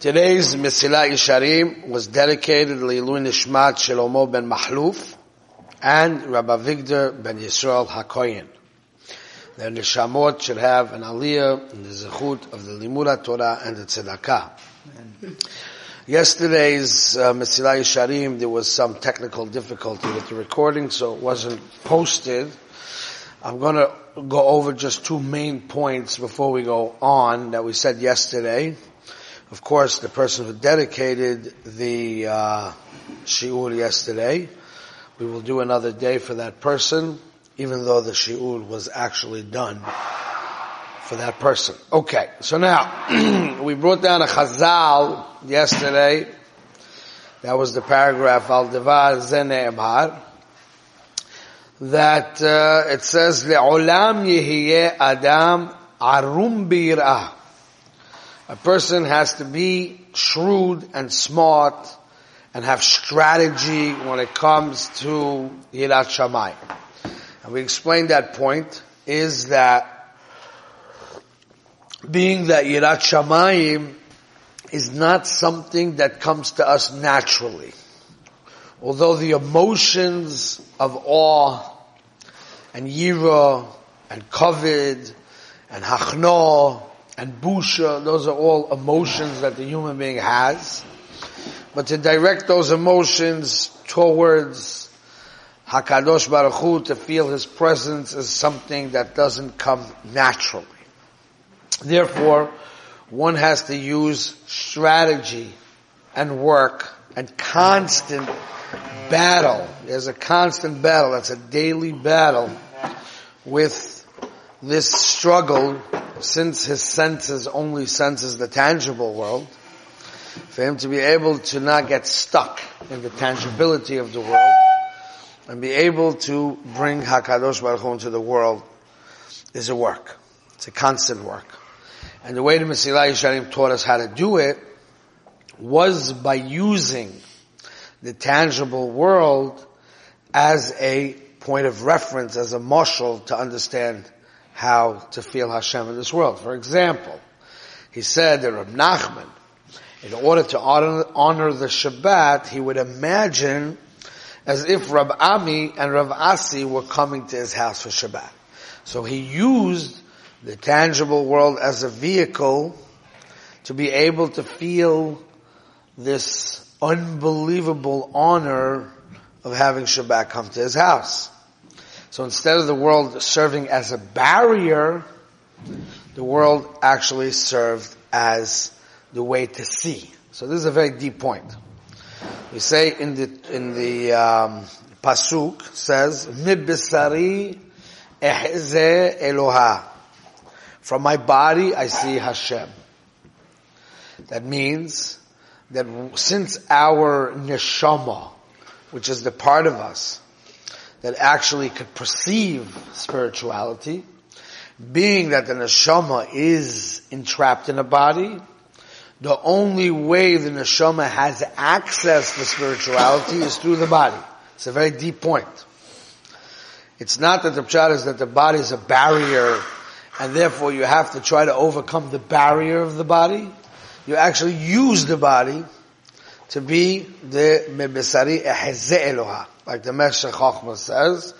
Today's Mesilat Yesharim was dedicated to Leilui Nishmat Shlomo ben Mahluf and Rabbi Victor ben Yisrael HaKoyen. Their Nishamot should have an aliyah in the zechut of the Limura Torah and the Tzedakah. Yesterday's uh, Yesharim, there was some technical difficulty with the recording, so it wasn't posted. I'm going to go over just two main points before we go on that we said yesterday. Of course, the person who dedicated the uh, shiur yesterday, we will do another day for that person, even though the shiur was actually done for that person. Okay, so now we brought down a chazal yesterday. That was the paragraph al devar zene'emar that uh, it says le'olam yehiyeh adam arum bi'irah a person has to be shrewd and smart and have strategy when it comes to Yirat Shamayim. And we explained that point is that being that Yirat Shamayim is not something that comes to us naturally. Although the emotions of awe and yira and kovid and hachno and busha, those are all emotions that the human being has. But to direct those emotions towards Hakadosh Baruch Hu, to feel His presence is something that doesn't come naturally. Therefore, one has to use strategy and work and constant battle. There's a constant battle. That's a daily battle with this struggle since his senses only senses the tangible world, for him to be able to not get stuck in the tangibility of the world and be able to bring Hakadosh Baruch Hu into the world is a work. It's a constant work. And the way the Mesilat Yesharim taught us how to do it was by using the tangible world as a point of reference, as a marshal to understand how to feel Hashem in this world. For example, he said that Rab Nachman, in order to honor, honor the Shabbat, he would imagine as if Rab Ami and Rab Asi were coming to his house for Shabbat. So he used the tangible world as a vehicle to be able to feel this unbelievable honor of having Shabbat come to his house. So instead of the world serving as a barrier, the world actually served as the way to see. So this is a very deep point. We say in the in the um, pasuk says mibisari ehze Eloha. From my body I see Hashem. That means that since our neshama, which is the part of us that actually could perceive spirituality, being that the neshama is entrapped in a body, the only way the neshama has access to spirituality is through the body. It's a very deep point. It's not that the pshat is that the body is a barrier and therefore you have to try to overcome the barrier of the body. You actually use the body to be the mebesari eheze Eloha. Like the Meshech Chochmah says,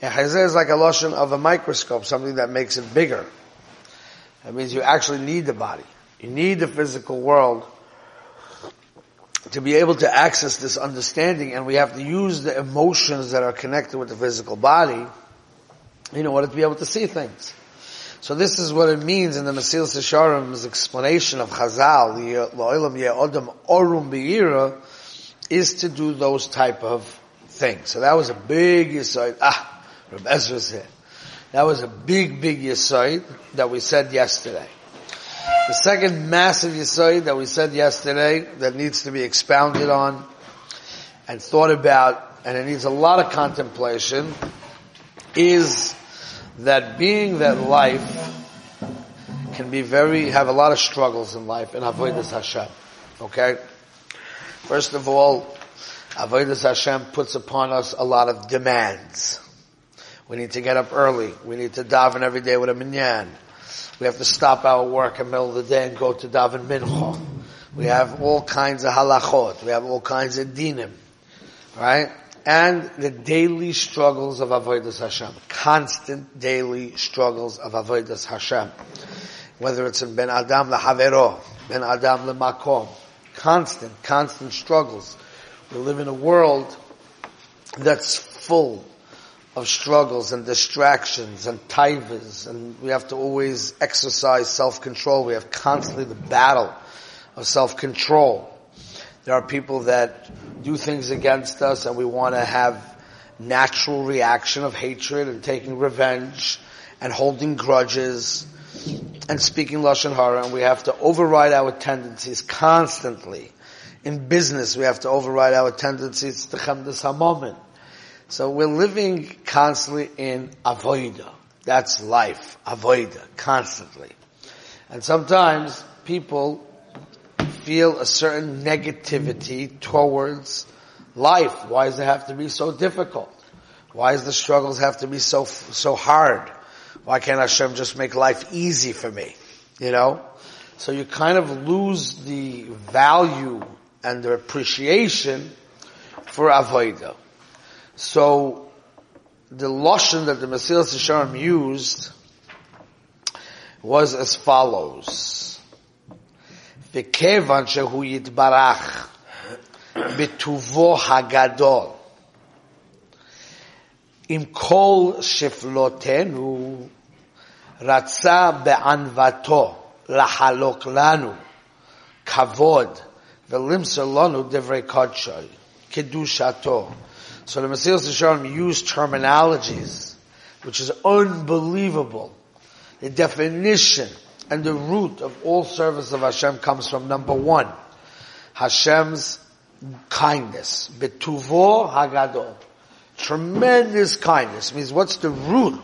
eheze is like a lotion of a microscope, something that makes it bigger. That means you actually need the body. You need the physical world to be able to access this understanding and we have to use the emotions that are connected with the physical body in order to be able to see things. So this is what it means in the Mesilas Yesharim's explanation of Chazal, the Lo'ilam Ye'odam Orum Be'ira, is to do those type of things. So that was a big yisoid. Ah, Reb Ezra's here. That was a big, big yisoid that we said yesterday. The second massive yisoid that we said yesterday that needs to be expounded on and thought about, and it needs a lot of contemplation, is that being that life can be very, have a lot of struggles in life in Avodah Hashem. Okay? First of all, Avodah Hashem puts upon us a lot of demands. We need to get up early. We need to daven every day with a minyan. We have to stop our work in the middle of the day and go to daven mincha. We have all kinds of halachot. We have all kinds of dinim. Right? And the daily struggles of Avodah Hashem. Constant daily struggles of Avodah Hashem. Whether it's in Ben Adam leHavero, Ben Adam leMakom. Constant, constant struggles. We live in a world that's full of struggles and distractions and taivas, and we have to always exercise self-control. We have constantly the battle of self-control. There are people that do things against us and we want to have natural reaction of hatred and taking revenge and holding grudges and speaking Lashon Hara and we have to override our tendencies constantly. In business, we have to override our tendencies to Chemdas HaMamon so we're living constantly in avoida. That's life, avoida, constantly. And sometimes people feel a certain negativity towards life. Why does it have to be so difficult? Why does the struggles have to be so, so hard? Why can't Hashem just make life easy for me? You know? So you kind of lose the value and the appreciation for avodah. So the lotion that the Mesilas Yesharim used was as follows. וכיוון שהוא יתברך בטובו הגדול, עם כל שפלותינו, רצה בענוותו לחלוק לנו כבוד ולמסור לנו דברי קודשו, קדושתו. So the Mesilas Yesharim used terminologies, which is unbelievable. The definition and the root of all service of Hashem comes from number one, Hashem's kindness. Betuvo Hagadol. Tremendous kindness. Means what's the root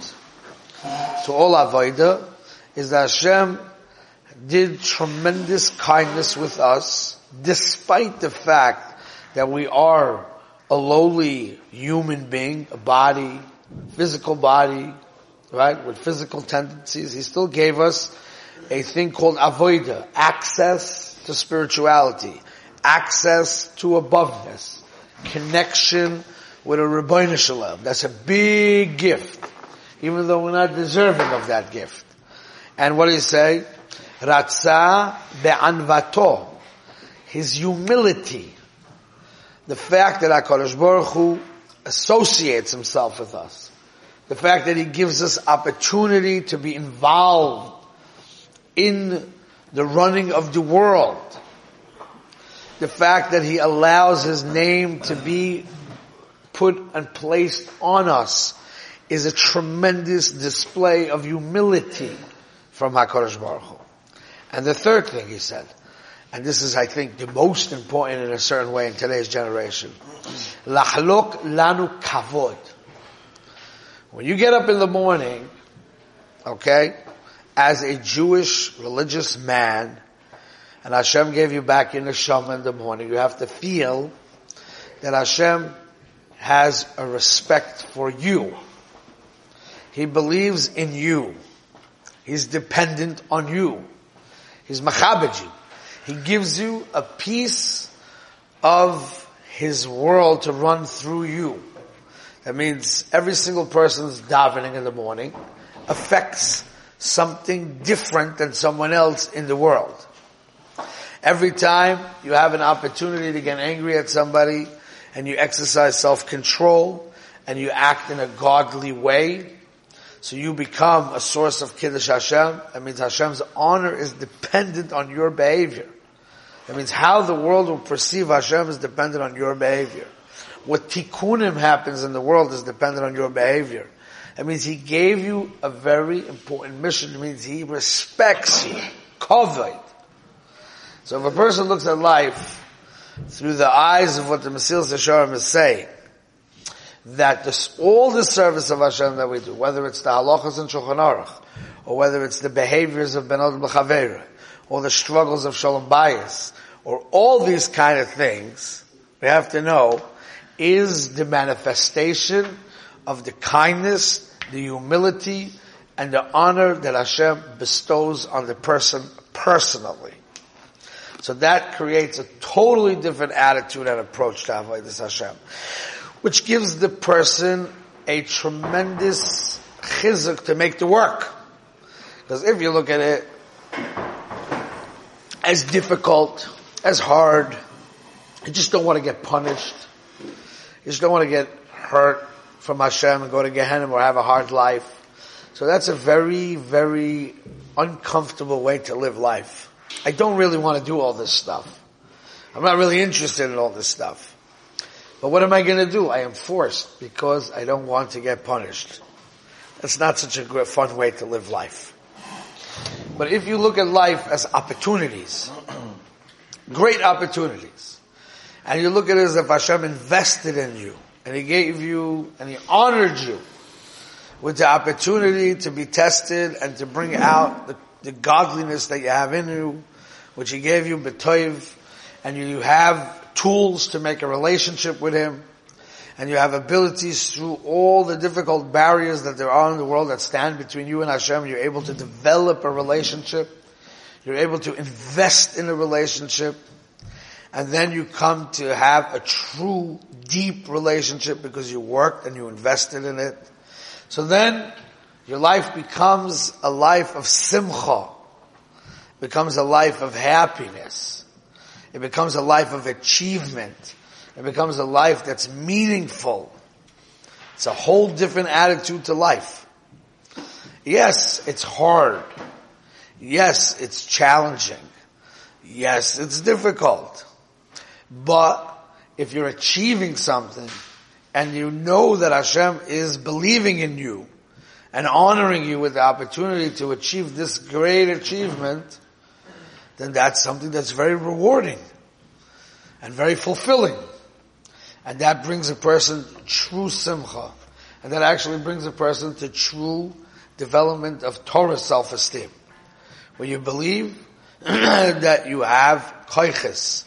to all Avodah is that Hashem did tremendous kindness with us despite the fact that we are a lowly human being, a body, physical body, right, with physical tendencies, he still gave us a thing called avoida, access to spirituality, access to aboveness, connection with a Ribono Shel Olam. That's a big gift, even though we're not deserving of that gift. And what do you say? Ratza be'anvato. His humility the fact that HaKadosh Baruch Hu associates himself with us, the fact that he gives us opportunity to be involved in the running of the world, the fact that he allows his name to be put and placed on us is a tremendous display of humility from HaKadosh Baruch Hu. And the third thing he said, and this is, I think, the most important in a certain way in today's generation. Lahlok lanu kavod. When you get up in the morning, okay, as a Jewish religious man, and Hashem gave you back your neshama in the morning, you have to feel that Hashem has a respect for you. He believes in you. He's dependent on you. He's machabed he gives you a piece of His world to run through you. That means every single person's davening in the morning affects something different than someone else in the world. Every time you have an opportunity to get angry at somebody and you exercise self-control and you act in a godly way, so you become a source of Kiddush Hashem, that means Hashem's honor is dependent on your behavior. That means how the world will perceive Hashem is dependent on your behavior. What tikkunim happens in the world is dependent on your behavior. That means He gave you a very important mission. It means He respects you. Kovod. So if a person looks at life through the eyes of what the Mesilas Yesharim is saying, that this, all the service of Hashem that we do, whether it's the halachas and Shulchan Aruch, or whether it's the behaviors of Ben Adam L'Chavera, or the struggles of Shalom Bayis, or all these kind of things, we have to know, is the manifestation of the kindness, the humility, and the honor that Hashem bestows on the person personally. So that creates a totally different attitude and approach to Avodah Hashem, which gives the person a tremendous chizuk to make the work. Because if you look at it as difficult, as hard, you just don't want to get punished. You just don't want to get hurt from Hashem and go to Gehenna or have a hard life. So that's a very, very uncomfortable way to live life. I don't really want to do all this stuff. I'm not really interested in all this stuff. But what am I going to do? I am forced because I don't want to get punished. That's not such a fun way to live life. But if you look at life as opportunities, great opportunities, and you look at it as if Hashem invested in you, and He gave you, and He honored you with the opportunity to be tested and to bring out the, the godliness that you have in you, which He gave you, betoiv, and you have tools to make a relationship with Him, and you have abilities through all the difficult barriers that there are in the world that stand between you and Hashem, you're able to develop a relationship, you're able to invest in a relationship, and then you come to have a true, deep relationship because you worked and you invested in it. So then, your life becomes a life of simcha, becomes a life of happiness. It becomes a life of achievement. It becomes a life that's meaningful. It's a whole different attitude to life. Yes, it's hard. Yes, it's challenging. Yes, it's difficult. But if you're achieving something and you know that Hashem is believing in you and honoring you with the opportunity to achieve this great achievement, then that's something that's very rewarding and very fulfilling. And that brings a person true simcha. And that actually brings a person to true development of Torah self-esteem. When you believe that you have koiches,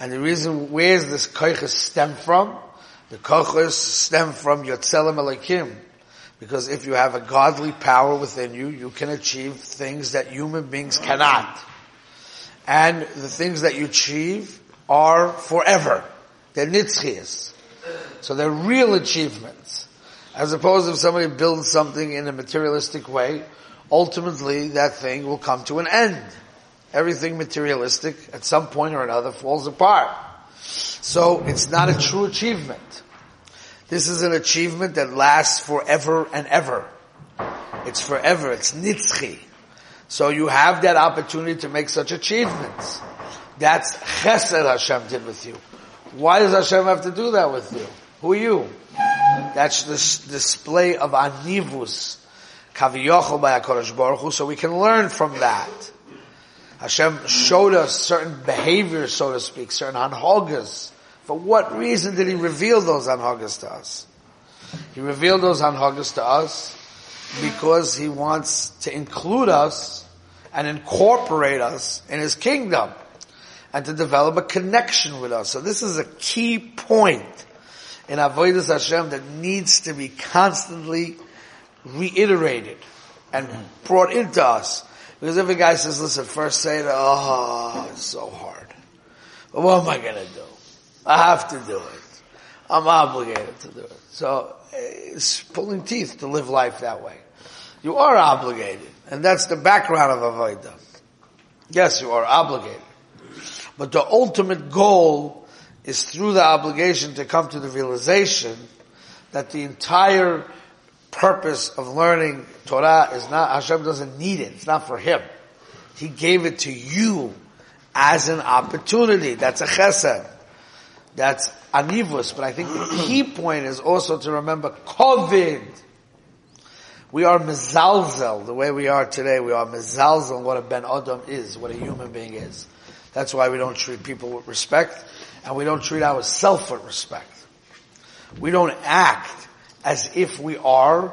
and the reason, where does this koiches stem from? The koiches stem from Yotzelem Elohim. Because if you have a godly power within you, you can achieve things that human beings cannot. And the things that you achieve are forever. They're nitzchias. So they're real achievements. As opposed to if somebody builds something in a materialistic way, ultimately that thing will come to an end everything materialistic at some point or another falls apart. So it's not a true achievement. This is an achievement that lasts forever and ever. It's forever. It's nitzchi. So you have that opportunity to make such achievements. That's chesed Hashem did with you. Why does Hashem have to do that with you? Who are you? That's the display of anivus, kaviyochel by HaKadosh Baruch Hu, so we can learn from that. Hashem showed us certain behaviors, so to speak, certain anhogas. For what reason did He reveal those anhogas to us? He revealed those anhogas to us because He wants to include us and incorporate us in His kingdom and to develop a connection with us. So this is a key point in Avodah Hashem that needs to be constantly reiterated and brought into us because if a guy says, listen, first say it, oh, ah, it's so hard. But what am I going to do? I have to do it. I'm obligated to do it. So it's pulling teeth to live life that way. You are obligated. And that's the background of Avodah. Yes, you are obligated. But the ultimate goal is through the obligation to come to the realization that the entire purpose of learning Torah is not, Hashem doesn't need it. It's not for him. He gave it to you as an opportunity. That's a chesed. That's anivus. But I think the key point is also to remember kavod. We are mezalzel, the way we are today, we are mezalzel what a ben adam is, what a human being is. That's why we don't treat people with respect, and we don't treat ourselves with respect. We don't act as if we are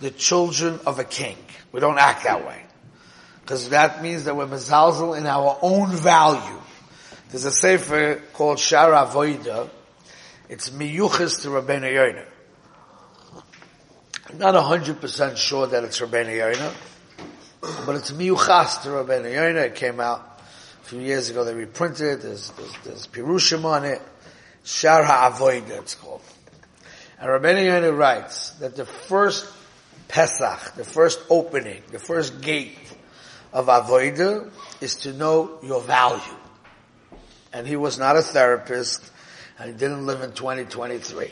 the children of a king. We don't act that way. Because that means that we're mezalzel in our own value. There's a sefer called Shara Avoida. It's miyuchas to Rabbeinu Yoina. I'm not hundred percent sure that it's Rabbeinu Yoina, but it's miyuchas to Rabbeinu Yoina. It came out A few years ago they reprinted it, there's, there's, there's Pirushim on it. Shar HaAvoida it's called. And Rabbeinu Yonah writes that the first Pesach, the first opening, the first gate of Avoida is to know your value. And he was not a therapist, and he didn't live in 2023.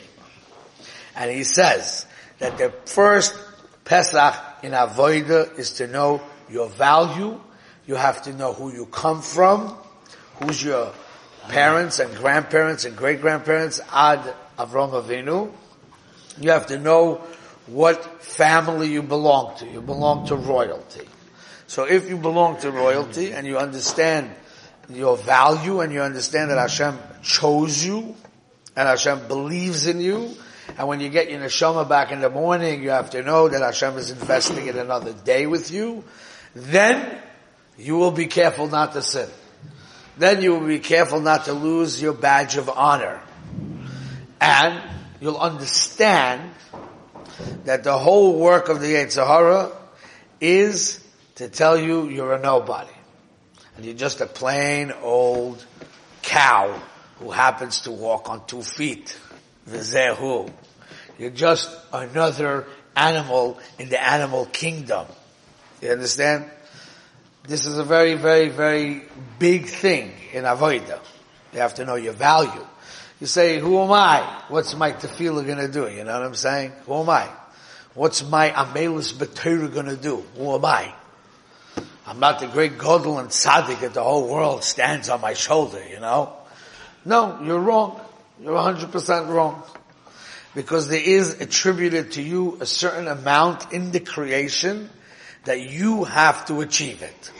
And he says that the first Pesach in Avoida is to know your value. You have to know who you come from, who's your parents and grandparents and great grandparents, Ad Avram Avinu. You have to know what family you belong to. You belong to royalty. So if you belong to royalty and you understand your value and you understand that Hashem chose you and Hashem believes in you, and when you get your neshama back in the morning, you have to know that Hashem is investing in another day with you, then you will be careful not to sin. Then you will be careful not to lose your badge of honor. And you'll understand that the whole work of the Yetzer Hara is to tell you you're a nobody. And you're just a plain old cow who happens to walk on two feet. V'zehu. You're just another animal in the animal kingdom. You understand? This is a very, very, very big thing in Avodah. You have to know your value. You say, who am I? What's my tefillah gonna do? You know what I'm saying? Who am I? What's my amelus B'Torah gonna do? Who am I? I'm not the great Godel and Tzaddik that the whole world stands on my shoulder, you know? No, you're wrong. You're 100% wrong. Because there is attributed to you a certain amount in the creation that you have to achieve it.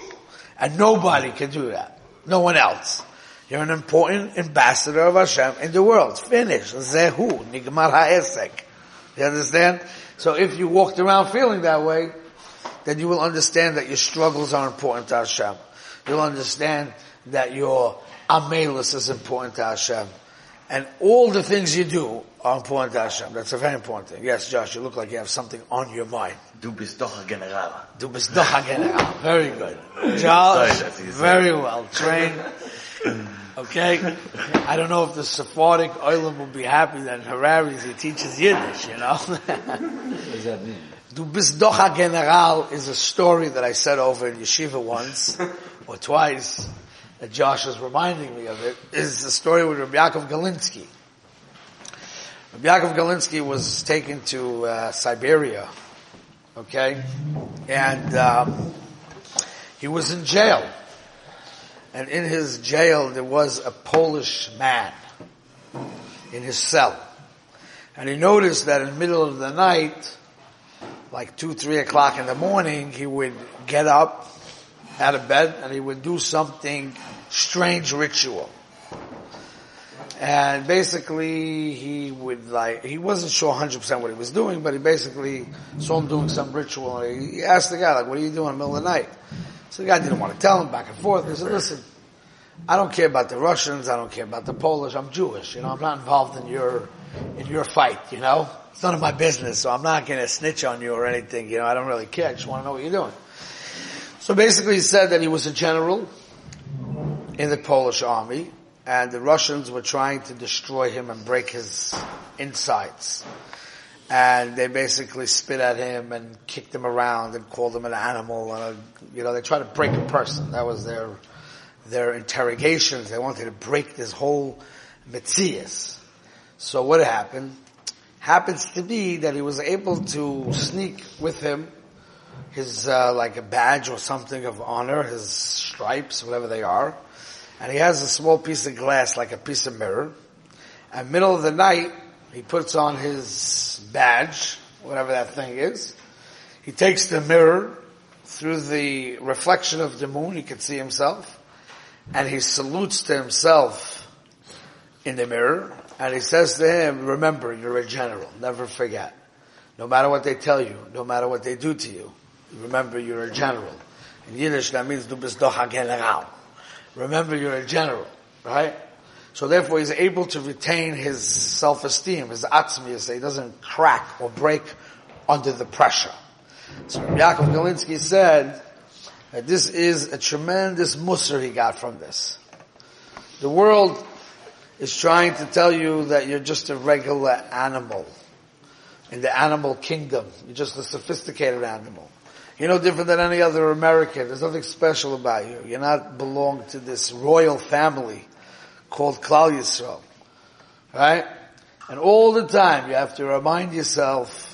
And nobody can do that. No one else. You're an important ambassador of Hashem in the world. Finish. Zehu. Nigmar ha'esek. You understand? So if you walked around feeling that way, then you will understand that your struggles are important to Hashem. You'll understand that your amelus is important to Hashem. And all the things you do are important to Hashem. That's a very important thing. Yes, Josh, you look like you have something on your mind. Du bist doch ein General. Du bist doch ein General. Very good. Josh, very well trained. Okay? I don't know if the Sephardic Oilam will be happy that Harari's he teaches Yiddish, you know? What does that mean? Du bist doch a General is a story that I said over in Yeshiva once, or twice, that Josh is reminding me of it, is the story with Rabbi Yaakov Galinsky. Rabbi Yaakov Galinsky was taken to uh, Siberia, okay? And um, he was in jail. And in his jail there was a Polish man in his cell. And he noticed that in the middle of the night, like two, three o'clock in the morning, he would get up out of bed and he would do something strange ritual. And basically he would like, he wasn't sure 100% what he was doing, but he basically saw him doing some ritual and he asked the guy like, what are you doing in the middle of the night? So the guy didn't want to tell him back and forth. He said, listen, I don't care about the Russians, I don't care about the Polish, I'm Jewish, you know, I'm not involved in your, in your fight, you know? It's none of my business, so I'm not gonna snitch on you or anything, you know, I don't really care, I just wanna know what you're doing. So basically he said that he was a general in the Polish army, and the Russians were trying to destroy him and break his insides. And they basically spit at him and kicked him around and called him an animal and a, you know, they tried to break a person. That was their, their interrogations. They wanted to break this whole Metzias. So what happened? Happens to be that he was able to sneak with him his, uh, like a badge or something of honor, his stripes, whatever they are. And he has a small piece of glass, like a piece of mirror. And middle of the night, he puts on his badge, whatever that thing is. He takes the mirror through the reflection of the moon, he can see himself, and he salutes to himself in the mirror, and he says to him, remember, you're a general, never forget. No matter what they tell you, no matter what they do to you, remember you're a general. In Yiddish, that means du bist doch ein General. Remember you're a general, right? So therefore he's able to retain his self-esteem, his atzmius, so he doesn't crack or break under the pressure. So Yaakov Galinsky said that this is a tremendous musr he got from this. The world is trying to tell you that you're just a regular animal in the animal kingdom. You're just a sophisticated animal. You're no different than any other American. There's nothing special about you. You're not belong to this royal family called Klal Yisrael. Right? And all the time you have to remind yourself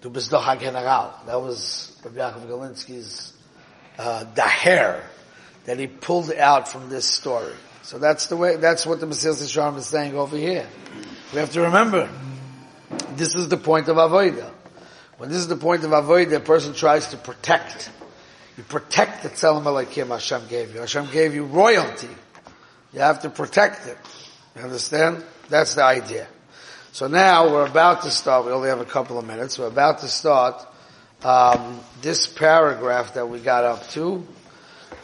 du bist doch General. That was Rabbi Yaakov Galinsky's uh, daher that he pulled out from this story. So that's the way, that's what the Mesilas Yesharim is saying over here. We have to remember, this is the point of Avodah. When this is the point of Avodah, a person tries to protect. You protect the Tzelem Elokim Hashem gave you. Hashem gave you royalty. You have to protect it. You understand? That's the idea. So now we're about to start. We only have a couple of minutes. We're about to start um, this paragraph that we got up to.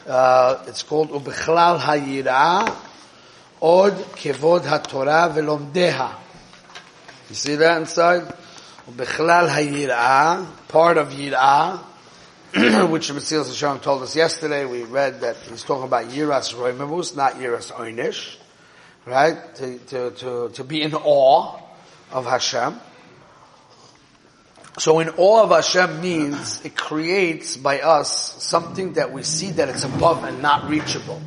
Uh, it's called Ubechlal Hayira Od Kevod HaTorah Velomdeha. You see that inside? Ubechlal Hayira, part of Yirah, which Mesilas Yesharim told us yesterday. We read that he's talking about Yiras Roimamus, not Yiras Oynish, right? To, to, to, to be in awe of Hashem. So in awe of Hashem means it creates by us something that we see that it's above and not reachable.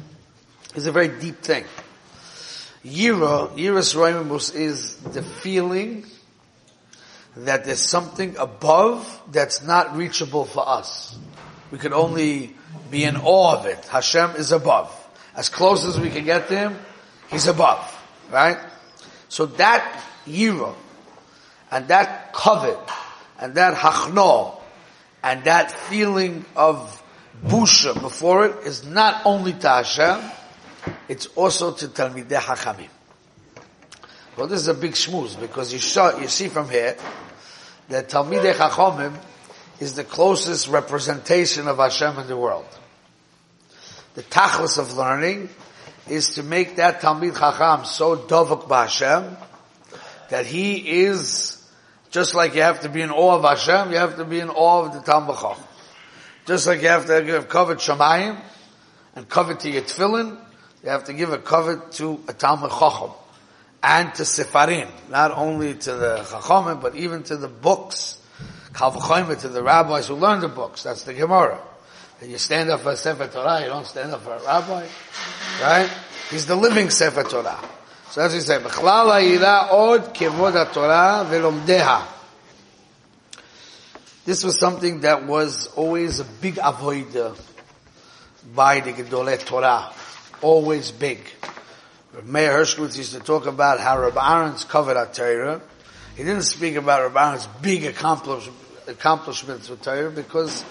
It's a very deep thing. Yira, Yiras Roimamus is the feeling that there's something above that's not reachable for us. We can only be in awe of it. Hashem is above. As close as we can get to Him, He's above. Right? So that yira, and that covet, and that hachno, and that feeling of busha before it is not only to Hashem, it's also to Talmidei Hachamim. Well, this is a big shmooze because you you see from here that Talmidei Chachamim is the closest representation of Hashem in the world. The tachlis of learning is to make that Talmid Chacham so dovuk b'Hashem that he is just like you have to be in awe of Hashem, you have to be in awe of the Talmid Chacham. Just like you have to give covet Shemayim and covet to your tefillin, you have to give a covet to a Talmid Chacham and to Sefarim, not only to the Chachamim, but even to the books, to the rabbis who learn the books. That's the Gemara. And you stand up for a Sefer Torah, you don't stand up for a rabbi, right? He's the living Sefer Torah. So as what say, B'chlal od kevod ha'torah velomdeha. This was something that was always a big avoider by the Gedolei Torah. Always big. Meir Hershkowitz used to talk about how Rabbi Aaron's covered our Torah. He didn't speak about Rabbi Aaron's big accomplish, accomplishments with Torah because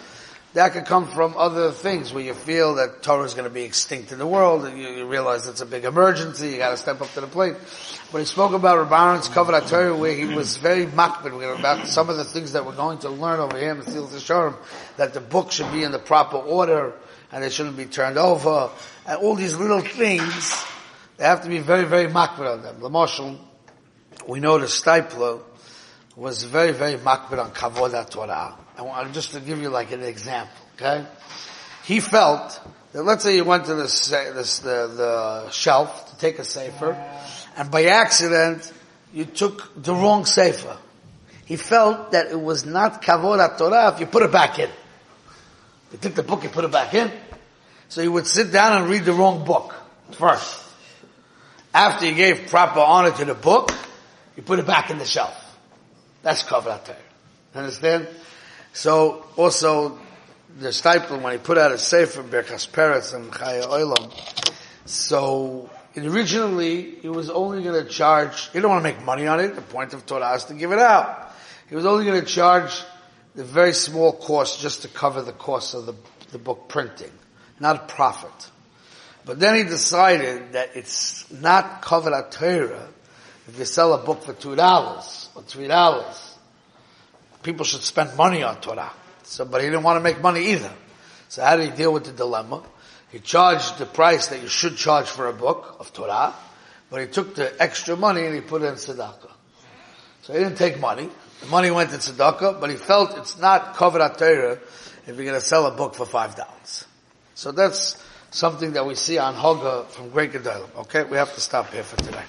that could come from other things where you feel that Torah is going to be extinct in the world and you, you realize it's a big emergency, you got to step up to the plate. But he spoke about Rabbi Aaron's Kavod Torah where he was very makbid about some of the things that we're going to learn over here in Mesilas Yesharim, that the book should be in the proper order and it shouldn't be turned over and all these little things they have to be very, very makbid on them. Lamoshel, we know the Steipler was very, very makbid on Kavod Torah. I want just to give you like an example, okay? He felt that let's say you went to the, the shelf to take a sefer, and by accident you took the wrong sefer. He felt that it was not Kavod Torah if you put it back in. You took the book, you put it back in. So he would sit down and read the wrong book first. After you gave proper honor to the book, you put it back in the shelf. That's Kavrat Understand? So also the Steipler, when he put out a sefer Birkas Peretz and Chayei Olam, so originally he was only going to charge. He didn't want to make money on it. The point of Torah is to give it out. He was only going to charge the very small cost just to cover the cost of the, the book printing, not profit. But then he decided that it's not Kavod Torah if you sell a book for two dollars or three dollars. People should spend money on Torah. So, but he didn't want to make money either. So how did he deal with the dilemma? He charged the price that you should charge for a book of Torah, but he took the extra money and he put it in tzedakah. So he didn't take money. The money went to tzedakah, but he felt it's not Kavod Torah if you're going to sell a book for five dollars. So that's something that we see on Hoga from Great Gedolim. Okay, we have to stop here for today.